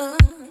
Ooh.